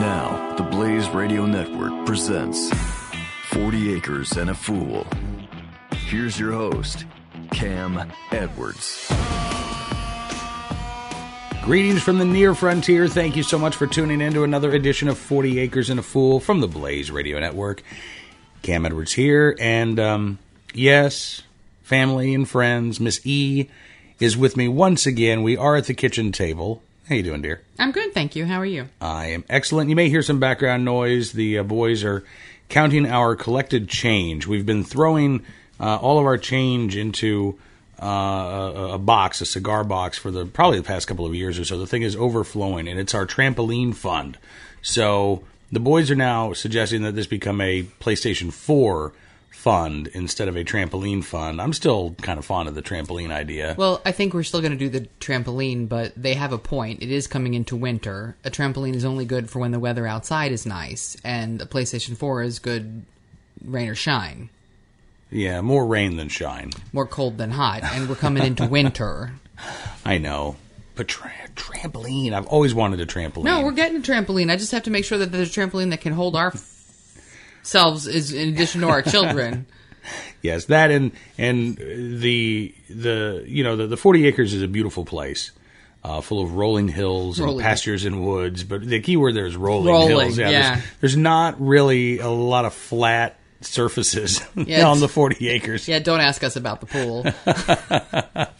Now, the Blaze Radio Network presents 40 Acres and a Fool. Here's your host, Cam Edwards. Greetings from the near frontier. Thank you so much for tuning in to another edition of 40 Acres and a Fool from the Blaze Radio Network. Cam Edwards here, and um, yes, family and friends, Miss E is with me once again. We are at the kitchen table. How you doing, dear? I'm good, thank you. How are you? I am excellent. You may hear some background noise. The uh, boys are counting our collected change. We've been throwing uh, all of our change into uh, a, a box, a cigar box, for the probably the past couple of years or so. The thing is overflowing, and it's our trampoline fund. So the boys are now suggesting that this become a PlayStation 4 fund instead of a trampoline fund. I'm still kind of fond of the trampoline idea. Well, I think we're still going to do the trampoline, but they have a point. It is coming into winter. A trampoline is only good for when the weather outside is nice, and a PlayStation 4 is good rain or shine. Yeah, more rain than shine. More cold than hot, and we're coming into winter. I know. But tra- trampoline, I've always wanted a trampoline. No, we're getting a trampoline. I just have to make sure that there's a trampoline that can hold our selves is in addition to our children. Yes, that and and the the you know the, the forty acres is a beautiful place, uh, full of rolling hills and pastures and woods. But the key word there is rolling, Rolling, hills. yeah. There's, there's not really a lot of flat surfaces Yeah, on the forty acres. Yeah, don't ask us about the pool.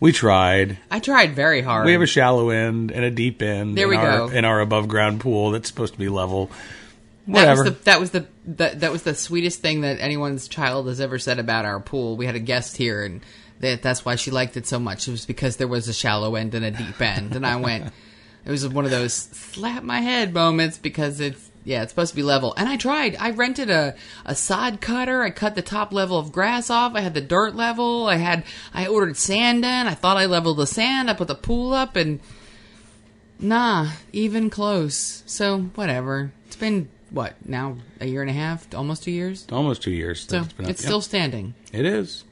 We tried. I tried very hard. We have a shallow end and a deep end. There in we our, go. In our above ground pool that's supposed to be level. That was the that was the that, that was the sweetest thing that anyone's child has ever said about our pool. We had a guest here, and that that's why she liked it so much. It was because there was a shallow end and a deep end, and I went. It was one of those slap my head moments because it's yeah, it's supposed to be level. And I tried. I rented a a sod cutter. I cut the top level of grass off. I had the dirt level. I had I ordered sand in. I thought I leveled the sand. I put the pool up and Nah, even close. So whatever. It's been what now? A year and a half, almost two years. Almost two years. So it's it's still standing. It is.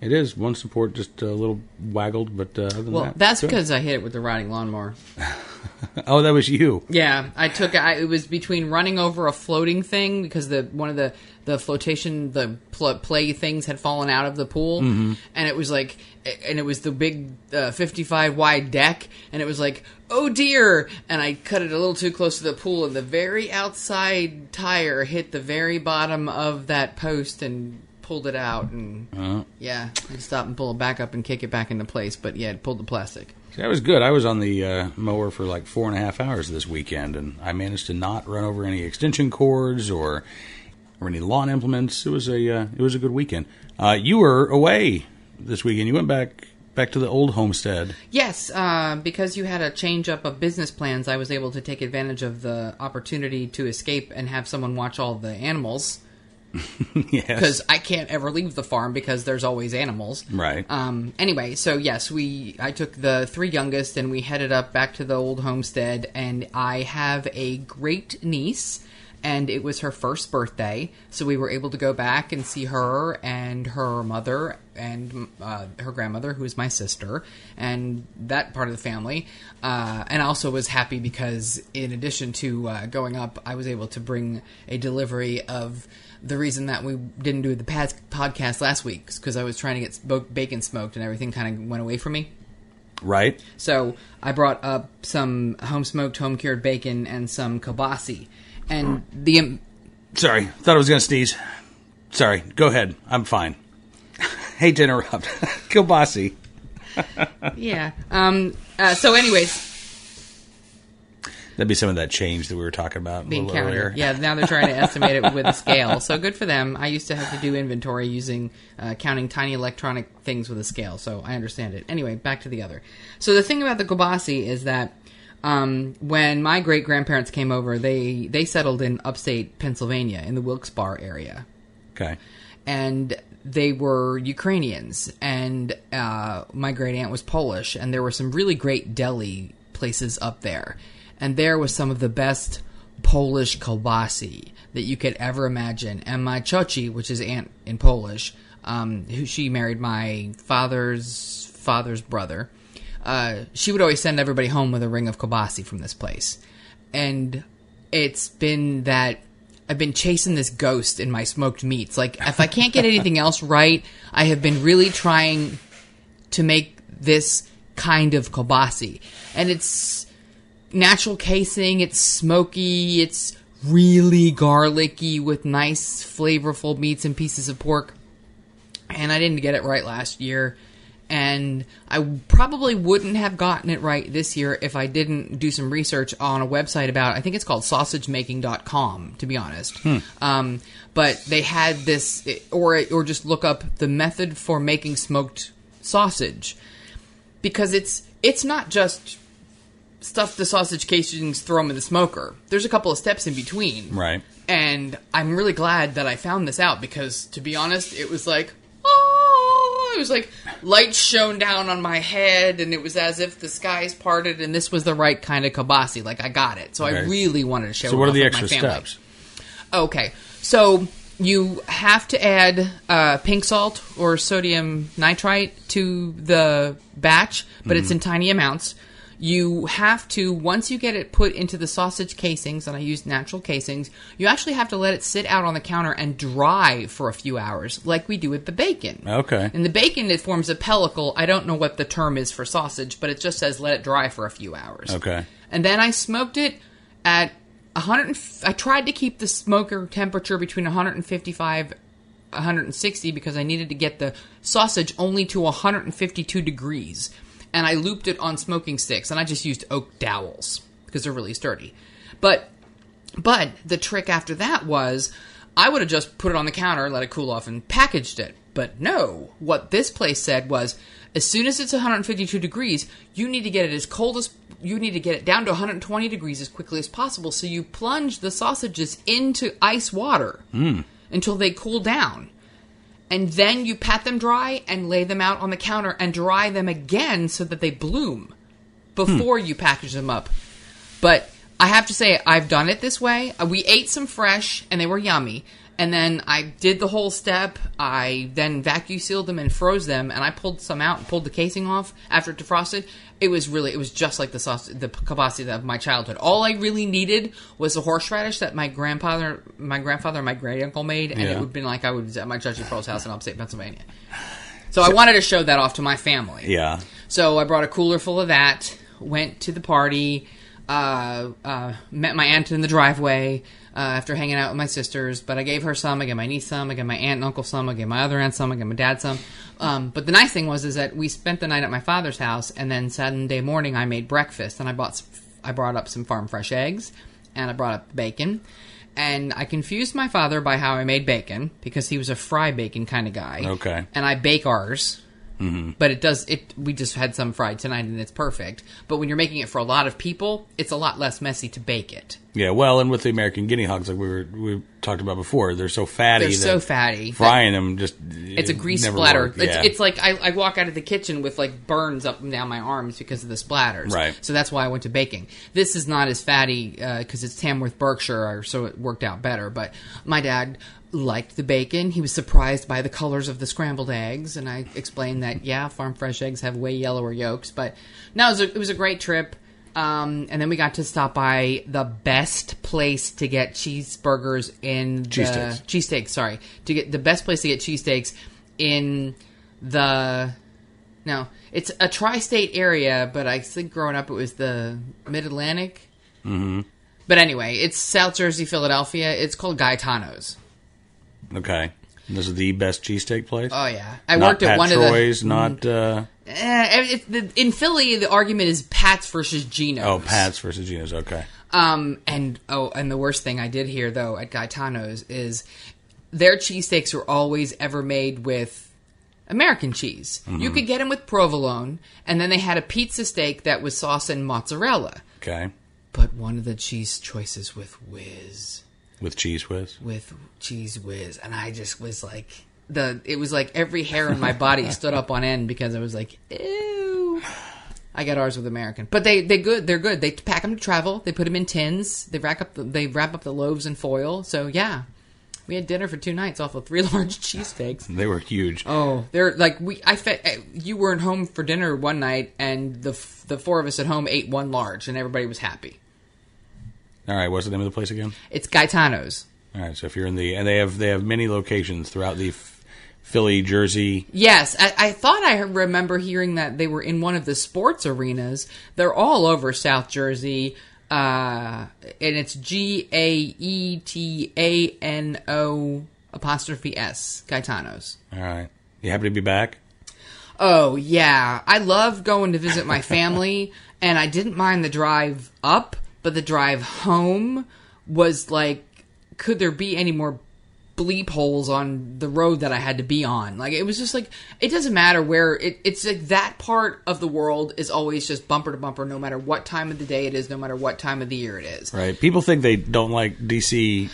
It is. One support just a little waggled, but uh, other than Well, that, that's because I hit it with the riding lawnmower. Oh, that was you. Yeah, I took. I, it was between running over a floating thing because the one of the the flotation the pl- play things had fallen out of the pool, Mm-hmm. and it was like, and it was the big uh, fifty five wide deck, and it was like, oh dear, and I cut it a little too close to the pool, and the very outside tire hit the very bottom of that post and pulled it out, and Uh-huh. yeah, to stop and pull it back up and kick it back into place, but yeah, it pulled the plastic. That was good. I was on the uh, mower for like four and a half hours this weekend, and I managed to not run over any extension cords or or any lawn implements. It was a uh, it was a good weekend. Uh, you were away this weekend. You went back back to the old homestead. Yes, uh, because you had a change up of business plans, I was able to take advantage of the opportunity to escape and have someone watch all the animals. yes, Because I can't ever leave the farm because there's always animals. right. Um, anyway, so yes, we I took the three youngest and we headed up back to the old homestead, and I have a great niece, and it was her first birthday, so we were able to go back and see her and her mother and uh, her grandmother, who is my sister, and that part of the family. Uh, and I also was happy because, in addition to uh, going up, I was able to bring a delivery of the reason that we didn't do the past podcast last week because I was trying to get bacon smoked and everything kind of went away from me. right. So I brought up some home smoked, home cured bacon and some kielbasi. And the um, Sorry, thought I was going to sneeze. Sorry. Go ahead. I'm fine. Hate to interrupt. Kielbasi. yeah. Um. Uh, so, anyways, That'd be some of that change that we were talking about a being little earlier. Yeah. Now they're trying to estimate it with a scale. So good for them. I used to have to do inventory using uh, counting tiny electronic things with a scale. So I understand it. Anyway, back to the other. So the thing about the kielbasi is that. Um, when my great grandparents came over, they they settled in upstate Pennsylvania in the Wilkes-Barre area. Okay. and they were Ukrainians, and uh, my great aunt was Polish, and there were some really great deli places up there, and there was some of the best Polish kielbasi that you could ever imagine. And my cioci, which is aunt in Polish, um, who she married my father's father's brother, uh, she would always send everybody home with a ring of kielbasi from this place, and it's been that I've been chasing this ghost in my smoked meats. Like if I can't get anything else right, I have been really trying to make this kind of kobasi. And it's natural casing, it's smoky, it's really garlicky with nice flavorful meats and pieces of pork. And I didn't get it right last year. And I probably wouldn't have gotten it right this year if I didn't do some research on a website about, I think it's called sausagemaking.com, to be honest. Um, but they had this, or, or just look up the method for making smoked sausage because it's it's not just stuff the sausage casings, throw them in the smoker. There's a couple of steps in between, Right. And I'm really glad that I found this out because, to be honest, it was like, it was like lights shone down on my head, and it was as if the skies parted, and this was the right kind of kabasi. Like I got it, so I really wanted to share. So it what are the extra steps? Okay, so you have to add uh, pink salt or sodium nitrite to the batch, but it's in tiny amounts. You have to once you get it put into the sausage casings, and I use natural casings. You actually have to let it sit out on the counter and dry for a few hours, like we do with the bacon. Okay. In the bacon, it forms a pellicle. I don't know what the term is for sausage, but it just says let it dry for a few hours. Okay. And then I smoked it at 100. i tried to keep the smoker temperature between 155 160 because I needed to get the sausage only to 152 degrees. And I looped it on smoking sticks, and I just used oak dowels because they're really sturdy. But but the trick after that was I would have just put it on the counter, let it cool off, and packaged it. But no, what this place said was as soon as it's 152 degrees, you need to get it as cold as you need to get it down to 120 degrees as quickly as possible. So you plunge the sausages into ice water hmm. until they cool down. And then you pat them dry and lay them out on the counter and dry them again so that they bloom before you package them up. But I have to say, I've done it this way. Uh, We ate some fresh, and they were yummy. And then I did the whole step. I then vacuum sealed them and froze them, and I pulled some out and pulled the casing off after it defrosted. It was really, it was just like the sauce, the kabasi of my childhood. All I really needed was a horseradish that my grandfather, my grandfather, and my great uncle made, and it would have been like I was at my Judge Pearl's house in upstate Pennsylvania. So I wanted to show that off to my family. Yeah. So I brought a cooler full of that, went to the party, uh, uh, met my aunt in the driveway uh, after hanging out with my sisters. But I gave her some, I gave my niece some, I gave my aunt and uncle some, I gave my other aunt some, I gave my dad some. Um, but the nice thing was is that we spent the night at my father's house, and then Sunday morning I made breakfast, and I bought, some, I brought up some farm fresh eggs, and I brought up bacon. And I confused my father by how I made bacon because he was a fry bacon kind of guy. Okay. And I bake ours Mm-hmm. but it does it we just had some fried tonight and it's perfect but when you're making it for a lot of people it's a lot less messy to bake it Yeah. Well, and with the American guinea hogs, like we were we talked about before, they're so fatty. they're so fatty Frying them just it's a grease splatter work. it's, Yeah. it's like I, I walk out of the kitchen with like burns up and down my arms because of the splatters Right. so that's why i went to baking this is not as fatty uh, because it's tamworth berkshire so it worked out better but my dad liked the bacon he was surprised by the colors of the scrambled eggs and i explained that yeah farm fresh eggs have way yellower yolks but no it was a, it was a great trip um, and then we got to stop by the best place to get cheeseburgers in the Cheesesteaks. cheesesteaks. Sorry, to get the best place to get cheesesteaks in the no, it's a tri-state area, but I think growing up it was the Mid Atlantic. Mm-hmm. But anyway, it's South Jersey, Philadelphia. It's called Gaetano's. Okay. This is the best cheesesteak place. Oh yeah, I not worked at Pat one Troy's, of the. not uh, Eh, it, the, in Philly, the argument is Pat's versus Geno's. oh Pat's versus Geno's. Okay. Um, and oh, and the worst thing I did hear though at Gaetano's is their cheesesteaks were always ever made with American cheese. You could get them with provolone, and then they had a pizza steak that was sauce and mozzarella. Okay. But one of the cheese choices with whiz, With cheese whiz. with cheese whiz, and I just was like the. It was like every hair in my body stood up on end because I was like, ew. I got ours with American, but they they good. They're good. They pack them to travel. They put them in tins. They rack up. The, they wrap up the loaves in foil. So yeah, we had dinner for two nights off of three large cheesesteaks. They were huge. Oh, they're like we. I fed. eh, You weren't home for dinner one night, and the f- the four of us at home ate one large, and everybody was happy. All right, what's the name of the place again? It's Gaetano's. All right, so if you're in the and they have they have many locations throughout the F- Philly, Jersey. Yes, I, I thought I remember hearing that they were in one of the sports arenas. They're all over South Jersey, uh, and it's G A E T A N O apostrophe S Gaetano's. All right, you happy to be back? Oh yeah, I love going to visit my family, and I didn't mind the drive up, but the drive home was like, could there be any more bleep holes on the road that I had to be on? Like it was just like it doesn't matter where it, it's like that part of the world is always just bumper to bumper, no matter what time of the day it is, no matter what time of the year it is. Right. People think they don't like DC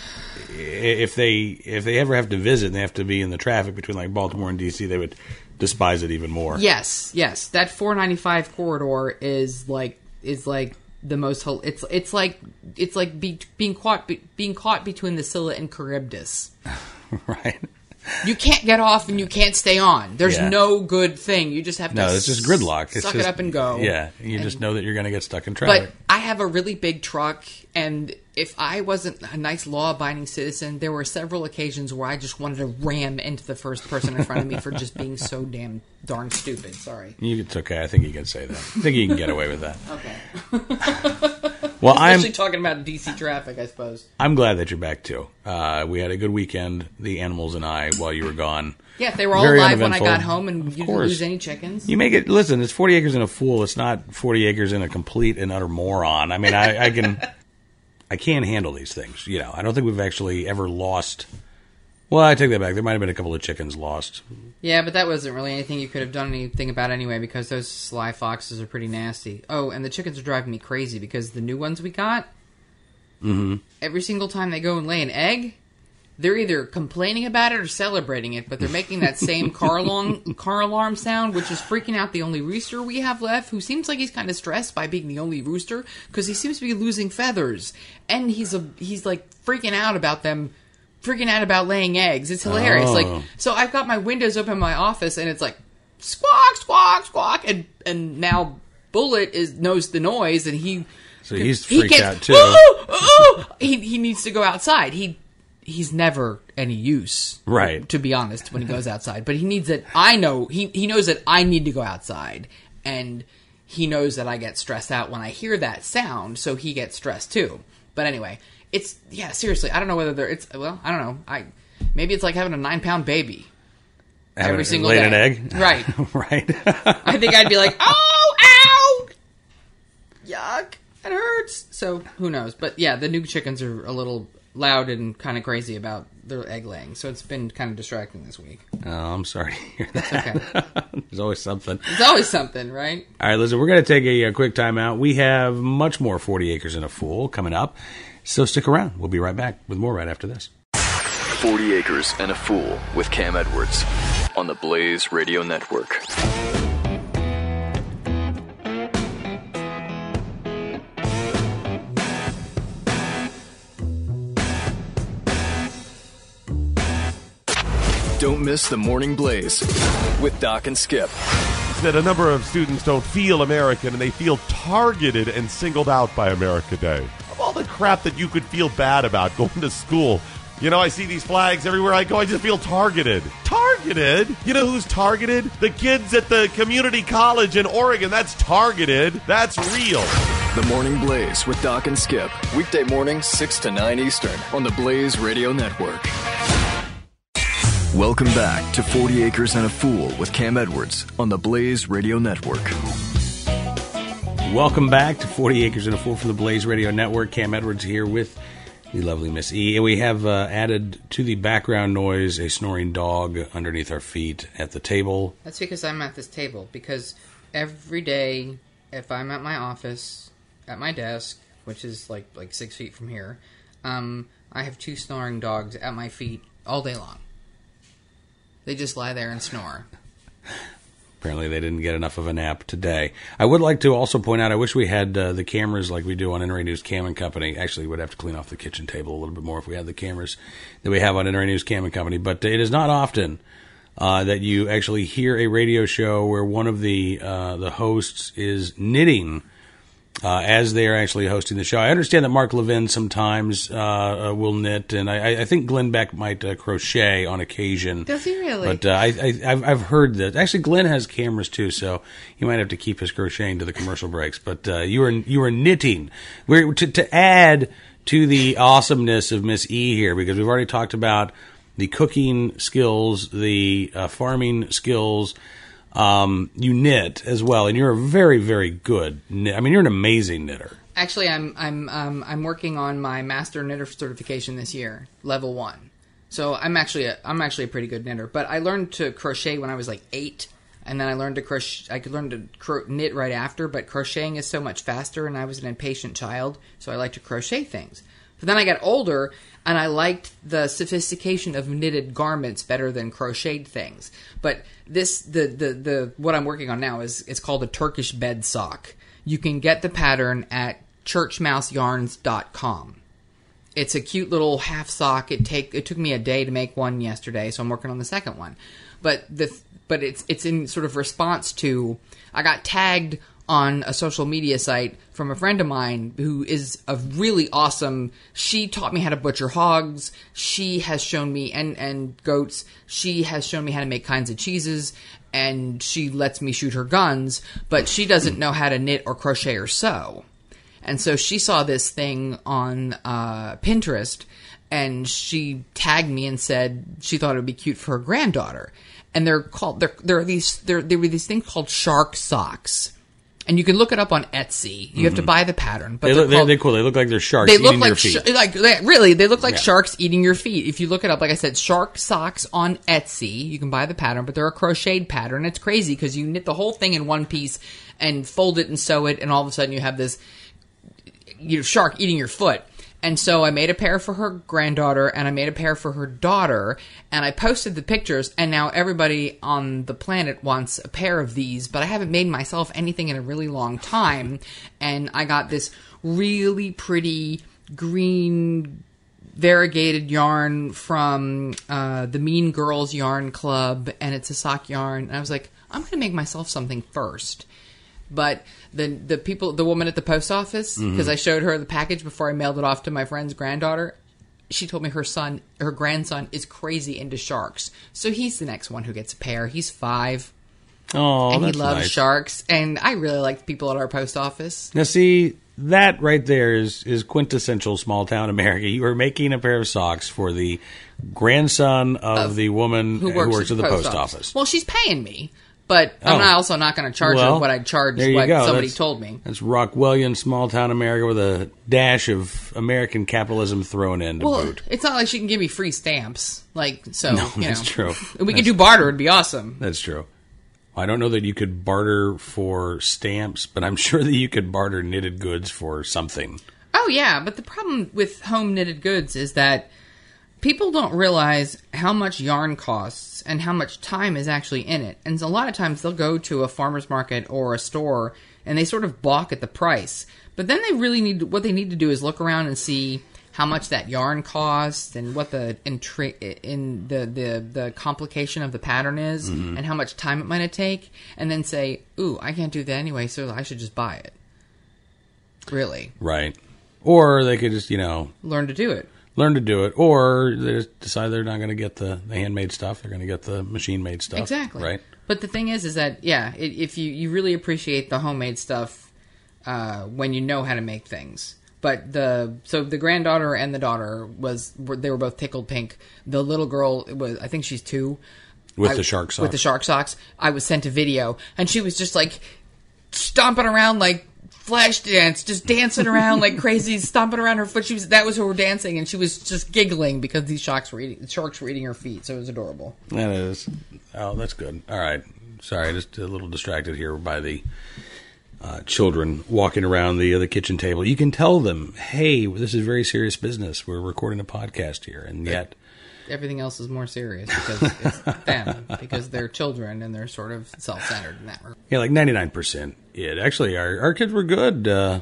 if they if they ever have to visit and they have to be in the traffic between like Baltimore and DC, they would despise it even more. Yes, yes, that 495 corridor is like is like the most. It's it's like it's like be, being caught be, being caught between the Scylla and Charybdis. right. You can't get off and you can't stay on. There's Yeah. no good thing. You just have to. No, it's just gridlock. It's Suck just, it up and go. Yeah, you just know that you're going to get stuck in traffic. But. I have a really big truck, and if I wasn't a nice law-abiding citizen, there were several occasions where I just wanted to ram into the first person in front of me for just being so damn darn stupid. Sorry. you, it's okay. I think you can say that. I think you can get away with that. Okay. Well, I'm Especially talking about DC traffic, I suppose. I'm glad that you're back too. Uh, we had a good weekend, the animals and I, while you were gone. Yeah, they were all Very alive when I uneventful. got home, and Of you didn't course. lose any chickens. You make it. Listen, it's 40 acres and a fool. It's not 40 acres and a complete and utter moron. I mean, I, I can, I can't handle these things. You know, I don't think we've actually ever lost. Well, I take that back. There might have been a couple of chickens lost. Yeah, but that wasn't really anything you could have done anything about anyway because those sly foxes are pretty nasty. Oh, and the chickens are driving me crazy because the new ones we got, Mm-hmm. every single time they go and lay an egg, they're either complaining about it or celebrating it, but they're making that same car alarm, car alarm sound, which is freaking out the only rooster we have left, who seems like he's kind of stressed by being the only rooster because he seems to be losing feathers, and he's a he's like freaking out about them. Freaking out about laying eggs. It's hilarious. Oh. Like, so I've got my windows open in my office, and it's like squawk, squawk, squawk, and and now Bullet is knows the noise, and he So he's he freaked gets, out too. "Ooh, ooh!" He he needs to go outside. He he's never any use, Right. To be honest, when he goes outside, but he needs that. I know he he knows that I need to go outside, and he knows that I get stressed out when I hear that sound, so he gets stressed too. But anyway, it's yeah. Seriously, I don't know whether they're it's well. I don't know. I maybe it's like having a nine pound baby. Having every single laid day. an egg, Right. right. I think I'd be like, oh, ow, yuck, it hurts. So who knows? But yeah, the new chickens are a little loud and kind of crazy about their egg laying. So it's been kind of distracting this week. oh, I'm sorry to hear that. Okay, There's always something. it's always something, right? All right, listen, we're going to take a, uh quick time out. We have much more 40 Acres and a Fool coming up. So stick around. We'll be right back with more right after this. 40 Acres and a Fool with Cam Edwards on the Blaze Radio Network. Don't miss the Morning Blaze with Doc and Skip. that a number of students don't feel American and they feel targeted and singled out by America Day. Of all the crap that you could feel bad about going to school, you know, I see these flags everywhere I go, I just feel targeted. Targeted? You know who's targeted? The kids at the community college in Oregon. That's targeted. That's real. The Morning Blaze with Doc and Skip. Weekday mornings, 6 to 9 Eastern on the Blaze Radio Network. Welcome back to 40 Acres and a Fool with Cam Edwards on the Blaze Radio Network. Welcome back to 40 Acres and a Fool from the Blaze Radio Network. Cam Edwards here with the lovely Miss E. And we have uh, added to the background noise a snoring dog underneath our feet at the table. That's because I'm at this table. Because every day, if I'm at my office, at my desk, which is like like six feet from here, um, I have two snoring dogs at my feet all day long. They just lie there and snore. Apparently, they didn't get enough of a nap today. I would like to also point out I wish we had uh, the cameras like we do on NRA News Cam and Company. Actually, we'd have to clean off the kitchen table a little bit more if we had the cameras that we have on NRA News Cam and Company. But it is not often uh, that you actually hear a radio show where one of the uh, the hosts is knitting uh, as they are actually hosting the show. I understand that Mark Levin sometimes uh, uh, will knit, and I, I think Glenn Beck might uh, crochet on occasion. Does he really? But uh, I, I, I've, I've heard that. Actually, Glenn has cameras too, so he might have to keep his crocheting to the commercial breaks. But uh, you were you were knitting. We're to, to add to the awesomeness of Miss E here because we've already talked about the cooking skills, the uh, farming skills. Um, you knit as well, and you're a very, very good. Knit. I mean, you're an amazing knitter. Actually, I'm I'm um, I'm working on my master knitter certification this year, level one. So I'm actually a, I'm actually a pretty good knitter. But I learned to crochet when I was like eight, and then I learned to crochet. I could learn to cro- knit right after, but crocheting is so much faster, and I was an impatient child, so I like to crochet things. But then I got older, and I liked the sophistication of knitted garments better than crocheted things. But this the the the what I'm working on now is it's called a Turkish bed sock. You can get the pattern at churchmouseyarns.com. It's a cute little half sock. It take it took me a day to make one yesterday, so I'm working on the second one. But the but it's it's in sort of response to I got tagged on a social media site from a friend of mine who is a really awesome she taught me how to butcher hogs she has shown me and and goats she has shown me how to make kinds of cheeses and she lets me shoot her guns but she doesn't know how to knit or crochet or sew and so she saw this thing on uh, Pinterest and she tagged me and said she thought it would be cute for her granddaughter. And they're called there there are these there there were these things called shark socks. And you can look it up on Etsy. You have to mm-hmm. buy the pattern, but They they're look, they're, called- they're cool. They look like they're sharks they eating look your like feet. sh- like really they look like Yeah. sharks eating your feet. If you look it up, like I said, shark socks on Etsy, you can buy the pattern, but they're a crocheted pattern. It's crazy because you knit the whole thing in one piece and fold it and sew it, and all of a sudden you have this you know, shark eating your foot. And so I made a pair for her granddaughter and I made a pair for her daughter and I posted the pictures and now everybody on the planet wants a pair of these, but I haven't made myself anything in a really long time and I got this really pretty green variegated yarn from uh, the Mean Girls Yarn Club, and it's a sock yarn. And I was like, I'm going to make myself something first. But the the people, the woman at the post office, mm-hmm. because I showed her the package before I mailed it off to my friend's granddaughter. She told me her son, her grandson, is crazy into sharks, so he's the next one who gets a pair. He's five, Oh, and he loves nice. sharks. And I really like the people at our post office. Now, see that right there is is quintessential small town America. You are making a pair of socks for the grandson of, the woman who works, at the post, office. Well, she's paying me, but I'm Oh. not also not going to charge Well, her what I charged there what go. somebody That's- told me. That's Rockwellian small town America with a dash of American capitalism thrown in to Well, boot. it's not like she can give me free stamps. Like so, No, you that's know. true. We That's- could do barter, it'd be awesome. That's true. I don't know that you could barter for stamps, but I'm sure that you could barter knitted goods for something. Oh yeah, but the problem with home knitted goods is that people don't realize how much yarn costs and how much time is actually in it. And a lot of times they'll go to a farmer's market or a store and they sort of balk at the price. But then they really need what they need to do is look around and see how much that yarn costs and what the intri- in the, the the complication of the pattern is mm-hmm. and how much time it might take and then say, "Ooh, I can't do that anyway, so I should just buy it." Really. Right. Or they could just, you know, Learn to do it. Learn to do it, or they decide they're not going to get the, the handmade stuff. They're going to get the machine made stuff. Exactly. Right. But the thing is, is that yeah, i if you you really appreciate the homemade stuff uh, when you know how to make things. But the so the granddaughter and the daughter was were, they were both tickled pink. The little girl was I think she's two. With I- the shark socks. With the shark socks, I was sent a video, and she was just like stomping around like flash dance, just dancing around like crazy, stomping around her foot. She was that was her dancing, and she was just giggling because these sharks were eating sharks were eating her feet. So it was adorable. That is. Oh, that's good. All right. Sorry, just a little distracted here by the uh, children walking around the uh, the kitchen table. You can tell them, "Hey, this is very serious business. We're recording a podcast here," and yet, everything else is more serious because it's them because they're children and they're sort of self-centered in that regard. yeah, like ninety nine percent. It actually, our our kids were good uh,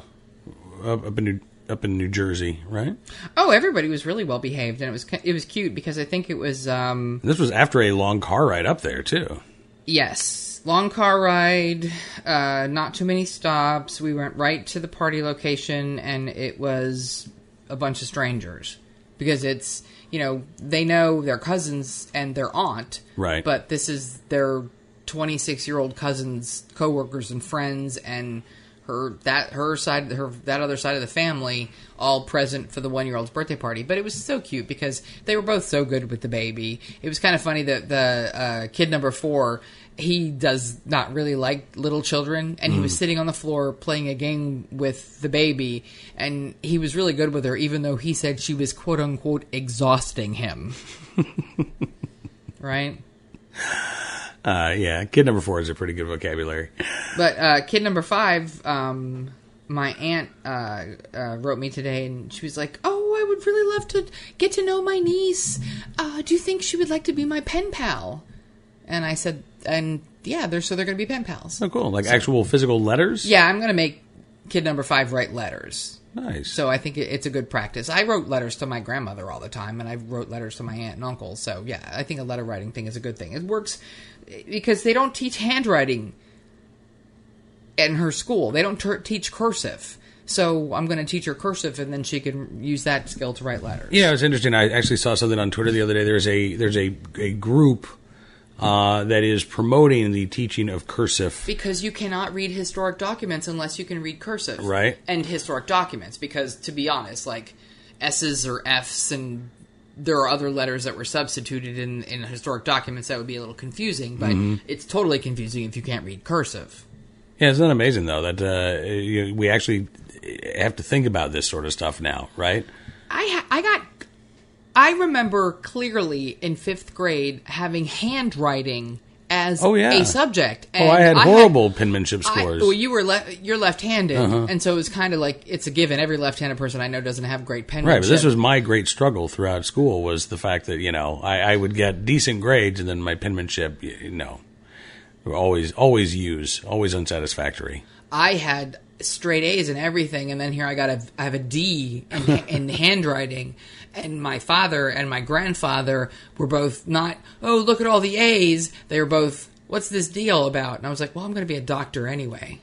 up, up in New up in New Jersey, right? Oh, everybody was really well behaved and it was it was cute because I think it was um This was after a long car ride up there too. yes long car ride, uh, not too many stops. We went right to the party location, and it was a bunch of strangers because it's you know they know their cousins and their aunt, Right. But this is their 26 year old cousins, coworkers, and friends, and her that her side her that other side of the family all present for the one year old's birthday party. But it was so cute because they were both so good with the baby. It was kind of funny that the uh, kid number four he does not really like little children and he was sitting on the floor playing a game with the baby and he was really good with her even though he said she was quote unquote exhausting him right Uh, yeah, kid number four is a pretty good vocabulary. But uh, kid number five, um, my aunt uh, uh, wrote me today, and she was like, "Oh, I would really love to get to know my niece. Uh, do you think she would like to be my pen pal?" And I said, "And yeah, they're so they're going to be pen pals." Oh, cool. Like actual physical letters? Yeah, I'm going to make kid number five write letters. Nice. So I think it's a good practice. I wrote letters to my grandmother all the time, and I wrote letters to my aunt and uncle. So yeah, I think a letter writing thing is a good thing. It works because they don't teach handwriting in her school. They don't ter- teach cursive. So I'm going to teach her cursive, and then she can use that skill to write letters. Yeah, it's interesting. I actually saw something on Twitter the other day. There's a there's a a group uh, that is promoting the teaching of cursive. Because you cannot read historic documents unless you can read cursive. Right. And historic documents, because to be honest, like S's or F's and there are other letters that were substituted in, in historic documents that would be a little confusing, but it's totally confusing if you can't read cursive. Yeah, isn't that amazing though that uh, you, we actually have to think about this sort of stuff now, right? I ha- I got I remember clearly in fifth grade having handwriting as Oh, yeah. a subject. oh, I had had- horrible penmanship I, scores. well, you were le- you're left-handed, Uh-huh. and so it was kind of like it's a given. Every left-handed person I know doesn't have great penmanship. Right, but this was my great struggle throughout school was the fact that you know I, I would get decent grades and then my penmanship, you know, always always use always unsatisfactory. I had straight A's and everything, and then here I got a I have a D in, in handwriting. And my father and my grandfather were both not. Oh, look at all the A's. They were both. What's this deal about? And I was like, well, I'm going to be a doctor anyway.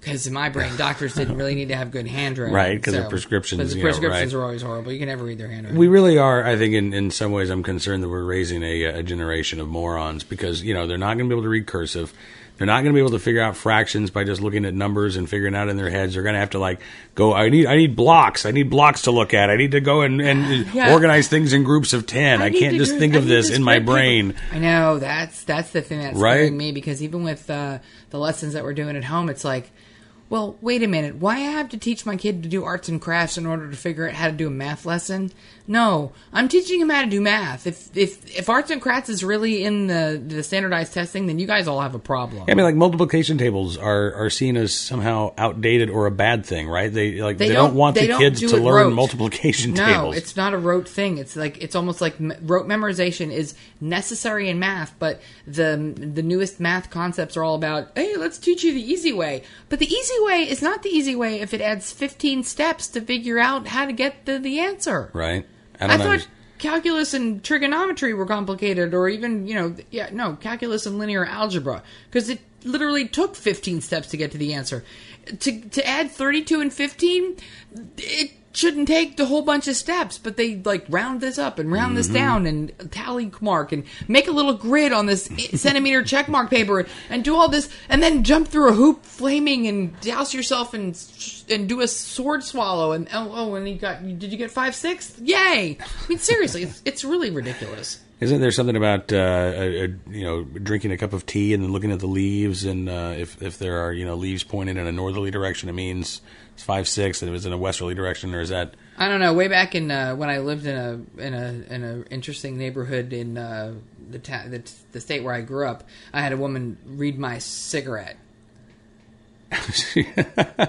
Because in my brain, doctors didn't really need to have good handwriting, Right, 'cause their prescriptions, Because the you know, prescriptions right. are always horrible. You can never read their handwriting. We really are. I think in, in some ways, I'm concerned that we're raising a, a generation of morons because you know they're not going to be able to read cursive. They're not going to be able to figure out fractions by just looking at numbers and figuring out in their heads. They're going to have to like go. I need I need blocks. I need blocks to look at. I need to go and, and Yeah. organize things in groups of ten. I, need can't just gr- think of this in my brain. I know that's that's the thing that's Right? scaring me because even with uh, the lessons that we're doing at home, it's like, well, wait a minute, why I have to teach my kid to do arts and crafts in order to figure out how to do a math lesson? No, I'm teaching him how to do math. If if if arts and crafts is really in the the standardized testing, then you guys all have a problem. I mean, like multiplication tables are, are seen as somehow outdated or a bad thing, right? They like they, They don't, don't- want they the don't kids do to learn rote. multiplication No, tables. it's not a rote thing. It's like it's almost like rote memorization is necessary in math, but the the newest math concepts are all about, hey, let's teach you the easy way. But the easy way is not the easy way if it adds 15 steps to figure out how to get the, the answer. right. I, know. thought calculus and trigonometry were complicated, or even you know, yeah, no, calculus and linear algebra, because it literally took 15 steps to get to the answer. To to add 32 and 15, it shouldn't take the whole bunch of steps, but they like round this up and round this down and tally mark and make a little grid on this centimeter check mark paper and do all this and then jump through a hoop flaming and douse yourself and and do a sword swallow and oh oh and you got did you get five six yay! I mean seriously it's, it's really ridiculous. Isn't there something about uh, a, a, you know drinking a cup of tea and then looking at the leaves and uh, if if there are you know leaves pointing in a northerly direction, it means five six, and it was in a westerly direction, or is that I don't know. Way back in uh, when I lived in a in a in a interesting neighborhood in uh, the, ta- the the state where I grew up, I had a woman read my cigarette.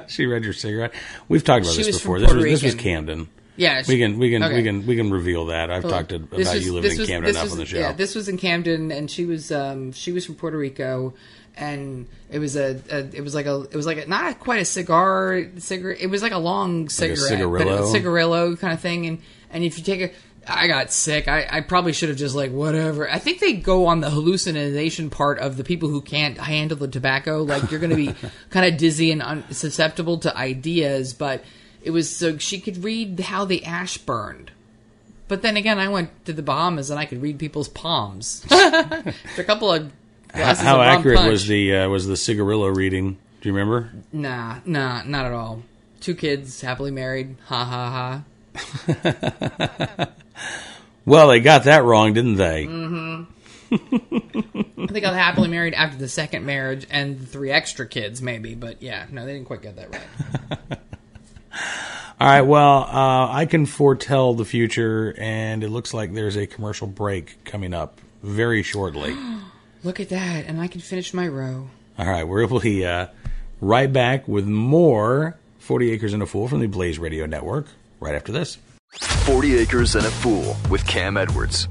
she read your cigarette? We've talked about She this before. This was this was Camden. Yeah, We can we can okay. we can we can reveal that. I've talked to, about was- you living in was- Camden enough was- on the show. Yeah, this was in Camden, and she was um, she was from Puerto Rico, and it was a, a it was like a it was like a, not quite a cigar cigarette. It was like a long cigarette, but it was cigarillo? cigarillo kind of thing. And and if you take a I got sick. I, I probably should have just like whatever. I think they go on the hallucination part of the people who can't handle the tobacco. Like you're going to be kind of dizzy and un- susceptible to ideas. But it was so she could read how the ash burned. But then again, I went to the Bahamas and I could read people's palms. A couple of glasses How accurate punch. was the uh, was the cigarillo reading? Do you remember? Nah, nah, not at all. Two kids, happily married. Ha ha ha. Well, they got that wrong, didn't they? Mm. I think I was happily married after the second marriage and the three extra kids, maybe. But yeah, no, they didn't quite get that right. All right. Well, uh, I can foretell the future, and it looks like there's a commercial break coming up very shortly. Look at that, and I can finish my row. All right, we'll be uh, right back with more 40 Acres and a Fool from the Blaze Radio Network right after this. 40 Acres and a Fool with Cam Edwards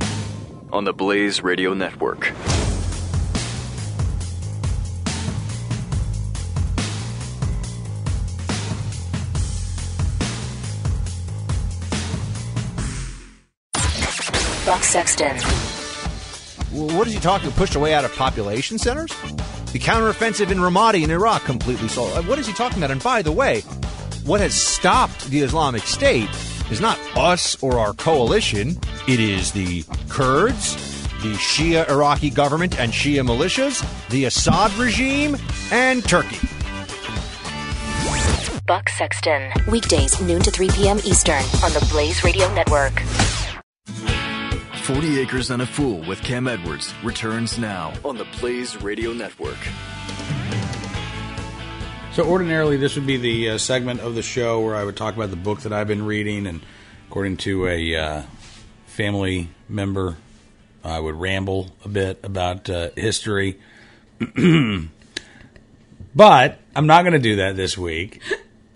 on the Blaze Radio Network. Buck Sexton. What is he talking? Pushed away out of population centers? The counteroffensive in Ramadi in Iraq completely sold. uh, What is he talking about? And by the way, what has stopped the Islamic State is not us or our coalition. It is the Kurds, the Shia Iraqi government and Shia militias, the Assad regime, and Turkey. Buck Sexton. Weekdays, noon to 3 p.m. Eastern on the Blaze Radio Network. 40 Acres and a Fool with Cam Edwards returns now on the Blaze Radio Network. So, ordinarily, this would be the uh, segment of the show where I would talk about the book that I've been reading, and according to a uh, family member, I would ramble a bit about uh, history. but I'm not going to do that this week.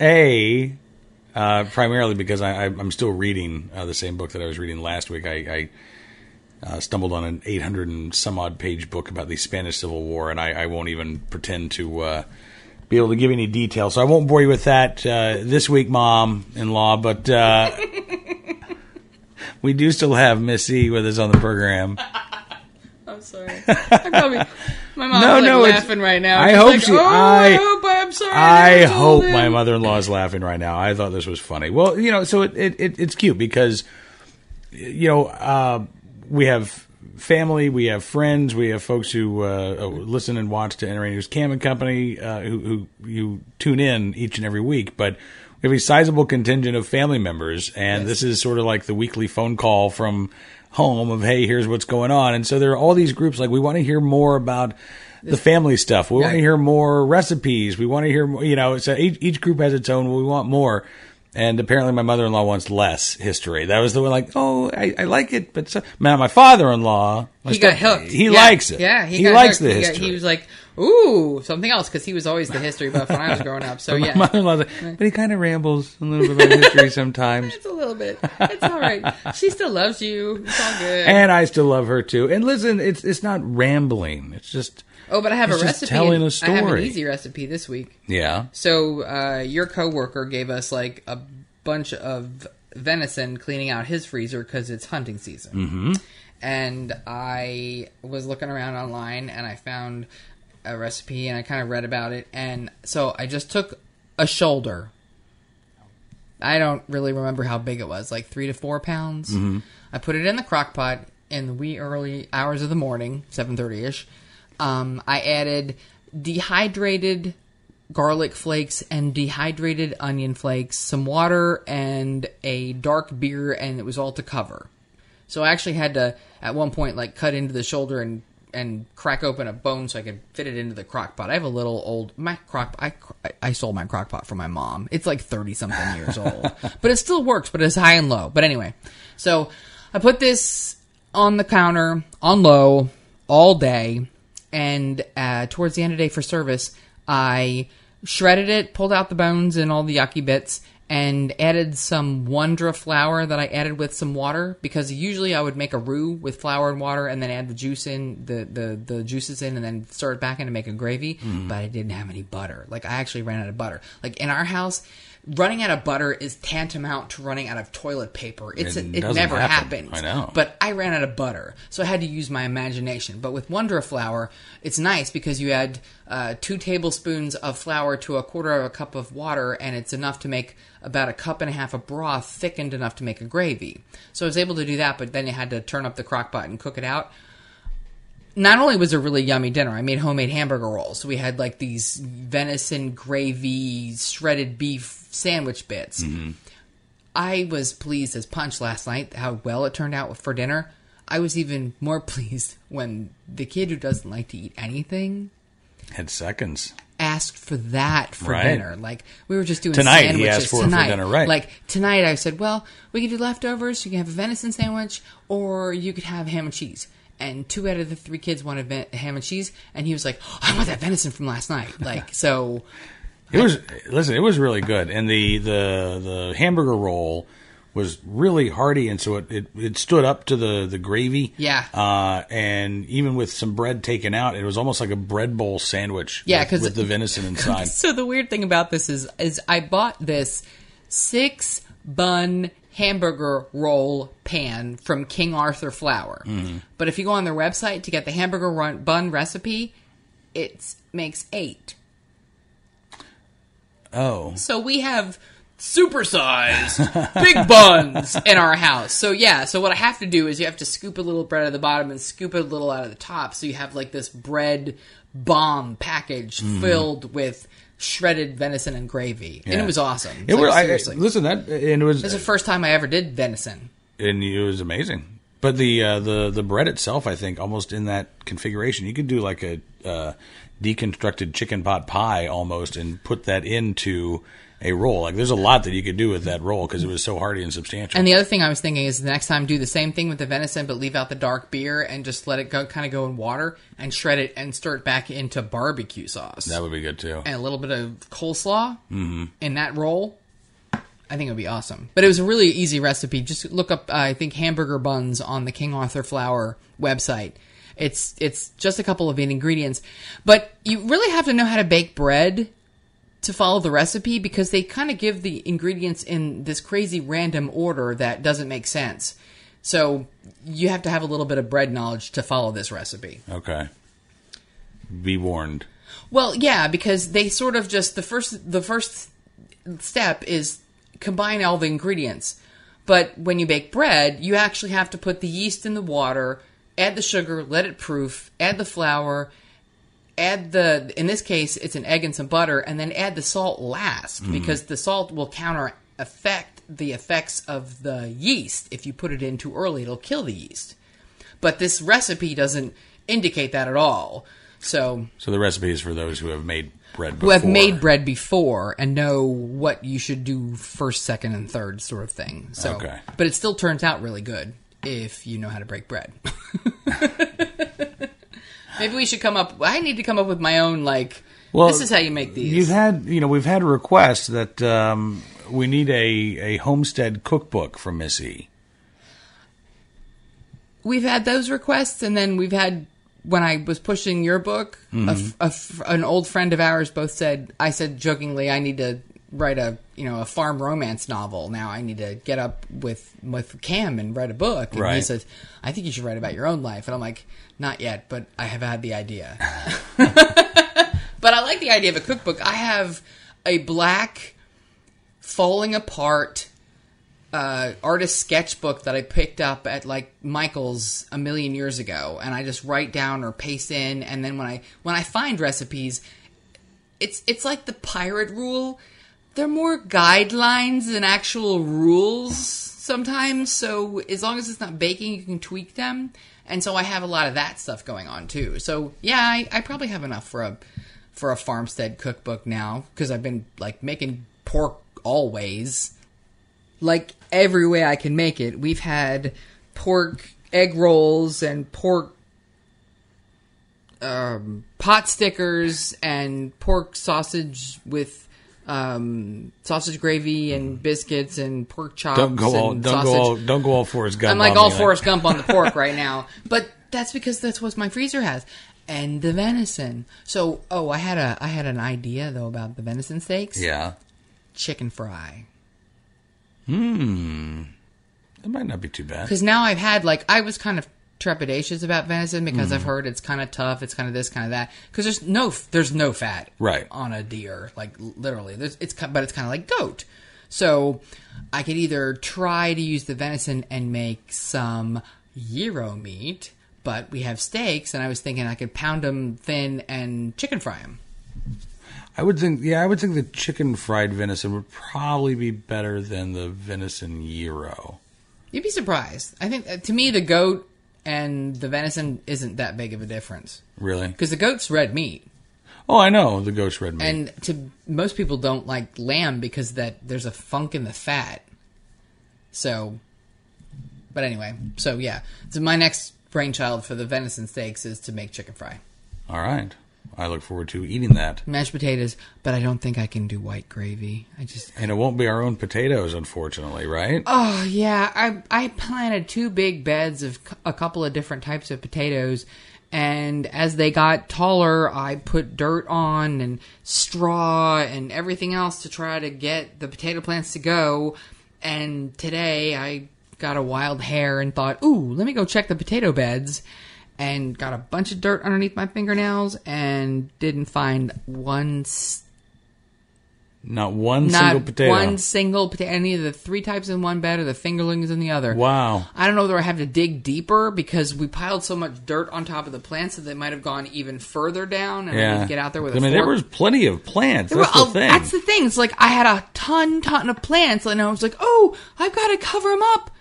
A, uh, primarily because I, I'm still reading uh, the same book that I was reading last week. I, I uh, stumbled on an 800 and some odd page book about the Spanish Civil War, and I, I won't even pretend to uh, be able to give any details. So I won't bore you with that uh, this week, mom in law, but uh, we do still have Miss E with us on the program. I'm sorry. I probably, my mom's No, like no, laughing right now. I She's hope like, she- Oh, I- I hope I'm sorry. I hope him." my mother in law is laughing right now. I thought this was funny. Well, you know, so it, it, it it's cute because you know uh, we have family, we have friends, we have folks who uh, uh, listen and watch to NRA News Cam and Company uh, who, who you tune in each and every week, but. We have a sizable contingent of family members, and this is sort of like the weekly phone call from home of, hey, here's what's going on. And so there are all these groups like, we want to hear more about the family stuff. We want to hear more recipes. We want to hear, more, you know, so each, each group has its own. We want more. And apparently, my mother in law wants less history. That was the one, like, oh, I, I like it, but so, now my father in law, He got hooked. He Yeah. likes it. Yeah, he, got likes hooked. the He got- history. He was like, "Ooh, something else," because he was always the history buff when I was growing up. So yeah, mother in law's like, but he kind of rambles a little bit about history sometimes. it's a little bit. It's all right. She still loves you. It's all good. And I still love her too. And listen, it's it's not rambling. It's just oh, but I have a recipe. telling a I have an easy recipe this week. yeah. So uh, your coworker gave us like a bunch of venison cleaning out his freezer because it's hunting season. Mm-hmm. And I was looking around online and I found a recipe and I kind of read about it. And so I just took a shoulder. I don't really remember how big it was, like three to four pounds. I put it in the crock pot in the wee early hours of the morning, seven thirty ish. Um, I added dehydrated garlic flakes and dehydrated onion flakes, some water, and a dark beer, and it was all to cover. So I actually had to, at one point, like cut into the shoulder and and crack open a bone so I could fit it into the crock pot. I have a little old my crock. I I sold my crock pot from my mom. It's like thirty something years old, but it still works. But it's high and low. But anyway, so I put this on the counter on low all day, and uh, towards the end of the day for service, I shredded it, pulled out the bones and all the yucky bits, and added some Wondra flour that I added with some water because usually I would make a roux with flour and water and then add the juice in the the, the juices in and then stir it back in to make a gravy. But I didn't have any butter. Like I actually ran out of butter. Like in our house. Running out of butter is tantamount to running out of toilet paper. It's It it, never happen. happens. I know. But I ran out of butter, so I had to use my imagination. But with Wondra flour, it's nice because you add uh, two tablespoons of flour to a quarter of a cup of water, and it's enough to make about a cup and a half of broth, thickened enough to make a gravy. So I was able to do that, but then you had to turn up the crock pot and cook it out. Not only was it a really yummy dinner, I made homemade hamburger rolls. We had like these venison gravy, shredded beef sandwich bits. Mm-hmm. I was pleased as punch last night how well it turned out for dinner. I was even more pleased when the kid who doesn't like to eat anything Had seconds. asked for that for Right. dinner. Like we were just doing Tonight, he sandwiches asked for it for tonight. dinner, right. Like tonight, I said, "Well, we could do leftovers. You can have a venison sandwich, or you could have ham and cheese." And two out of the three kids wanted ven- ham and cheese, and he was like, oh, "I want that venison from last night." Like so, It was listen. It was really good, and the the the hamburger roll was really hearty, and so it, it, it stood up to the the gravy. Yeah. Uh, and even with some bread taken out, it was almost like a bread bowl sandwich. Yeah, with- 'cause with the venison inside. So the weird thing about this is, is I bought this six bun hamburger roll pan from King Arthur Flour. Mm-hmm. But if you go on their website to get the hamburger run, bun recipe, it makes eight. oh, So we have supersized big buns in our house. So yeah, so what I have to do is you have to scoop a little bread at the bottom and scoop a little out of the top. So you have like this bread bomb package Mm-hmm. filled with shredded venison and gravy, and it was awesome. it Like, was. I, seriously, listen, that and it was. this is the first time I ever did venison. and it was amazing. But the uh, the the bread itself, I think, almost in that configuration, you could do like a uh, deconstructed chicken pot pie almost, and put that into a roll. Like there's a lot that you could do with that roll because it was so hearty and substantial. And the other thing I was thinking is the next time do the same thing with the venison, but leave out the dark beer and just let it go, kind of go in water and shred it and stir it back into barbecue sauce. that would be good too. and a little bit of coleslaw in that roll, I think it would be awesome. But it was a really easy recipe. Just look up, uh, I think, hamburger buns on the King Arthur Flour website. It's it's just a couple of ingredients, but you really have to know how to bake bread to follow the recipe because they kind of give the ingredients in this crazy random order that doesn't make sense. So you have to have a little bit of bread knowledge to follow this recipe. Okay. Be warned. Well, yeah, because they sort of just the first the first step is combine all the ingredients. But when you bake bread, you actually have to put the yeast in the water, add the sugar, let it proof, add the flour, add the in this case it's an egg and some butter and then add the salt last mm-hmm. because the salt will counter affect the effects of the yeast. If you put it in too early, it'll kill the yeast. But this recipe doesn't indicate that at all. So So the recipe is for those who have made bread who before. have made bread before and know what you should do first, second, and third sort of thing. So, Okay. but it still turns out really good if you know how to break bread. Maybe we should come up. I need to come up with my own like. Well, this is how you make these. You've had, you know, we've had requests that um, we need a, a homestead cookbook from Missy. we've had those requests, and then we've had when I was pushing your book, a f- a f- an old friend of ours both said. I said jokingly, I need to write a you know a farm romance novel. Now I need to get up with with Cam and write a book. And he says, I think you should write about your own life. And I'm like, not yet, but I have had the idea. but I like the idea of a cookbook. I have a black falling apart uh, artist sketchbook that I picked up at like Michael's a million years ago, and I just write down or paste in, and then when I when I find recipes, it's it's like the pirate rule. They're more guidelines than actual rules sometimes. So as long as it's not baking, you can tweak them. And so I have a lot of that stuff going on too. So yeah, I, I probably have enough for a for a farmstead cookbook now because I've been like making pork always like every way I can make it. We've had pork egg rolls and pork um, pot stickers and pork sausage with um, sausage gravy and biscuits and pork chops. Don't go all and don't sausage. go all don't go all Forrest Gump. I'm like all me, Forrest Gump on the pork right now, but that's because that's what my freezer has, and the venison. So, oh, I had a I had an idea though about the venison steaks. Yeah. chicken fry. Hmm. It might not be too bad. Because now I've had like I was kind of trepidatious about venison because Mm-hmm. I've heard it's kind of tough. It's kind of this, kind of that. Because there's no there's no fat Right. on a deer, like literally. There's it's but it's kind of like goat. So I could either try to use the venison and make some gyro meat, but we have steaks, and I was thinking I could pound them thin and chicken fry them. I would think yeah, I would think the chicken fried venison would probably be better than the venison gyro. You'd be surprised. I think uh, to me the goat and the venison isn't that big of a difference Really? because the goat's red meat. Oh, I know the goat's red meat. And to most people don't like lamb because that there's a funk in the fat. So, but anyway, so yeah, so my next brainchild for the venison steaks is to make chicken fry, All right. I look forward to eating that. mashed potatoes. But I don't think I can do white gravy. I just And it won't be our own potatoes, unfortunately, right? Oh yeah, I I planted two big beds of a couple of different types of potatoes, and as they got taller, I put dirt on and straw and everything else to try to get the potato plants to go. And today I got a wild hair and thought, ooh, let me go check the potato beds. And got a bunch of dirt underneath my fingernails and didn't find one Not one not single potato. one single potato. Any of the three types in one bed or the fingerlings in the other. Wow. I don't know whether I have to dig deeper because we piled so much dirt on top of the plants that they might have gone even further down, and I need Yeah. to get out there with a I mean, there was plenty of plants. There were- That's the oh, thing. That's the thing. It's like I had a ton, ton of plants, and I was like, "Oh, I've got to cover them up."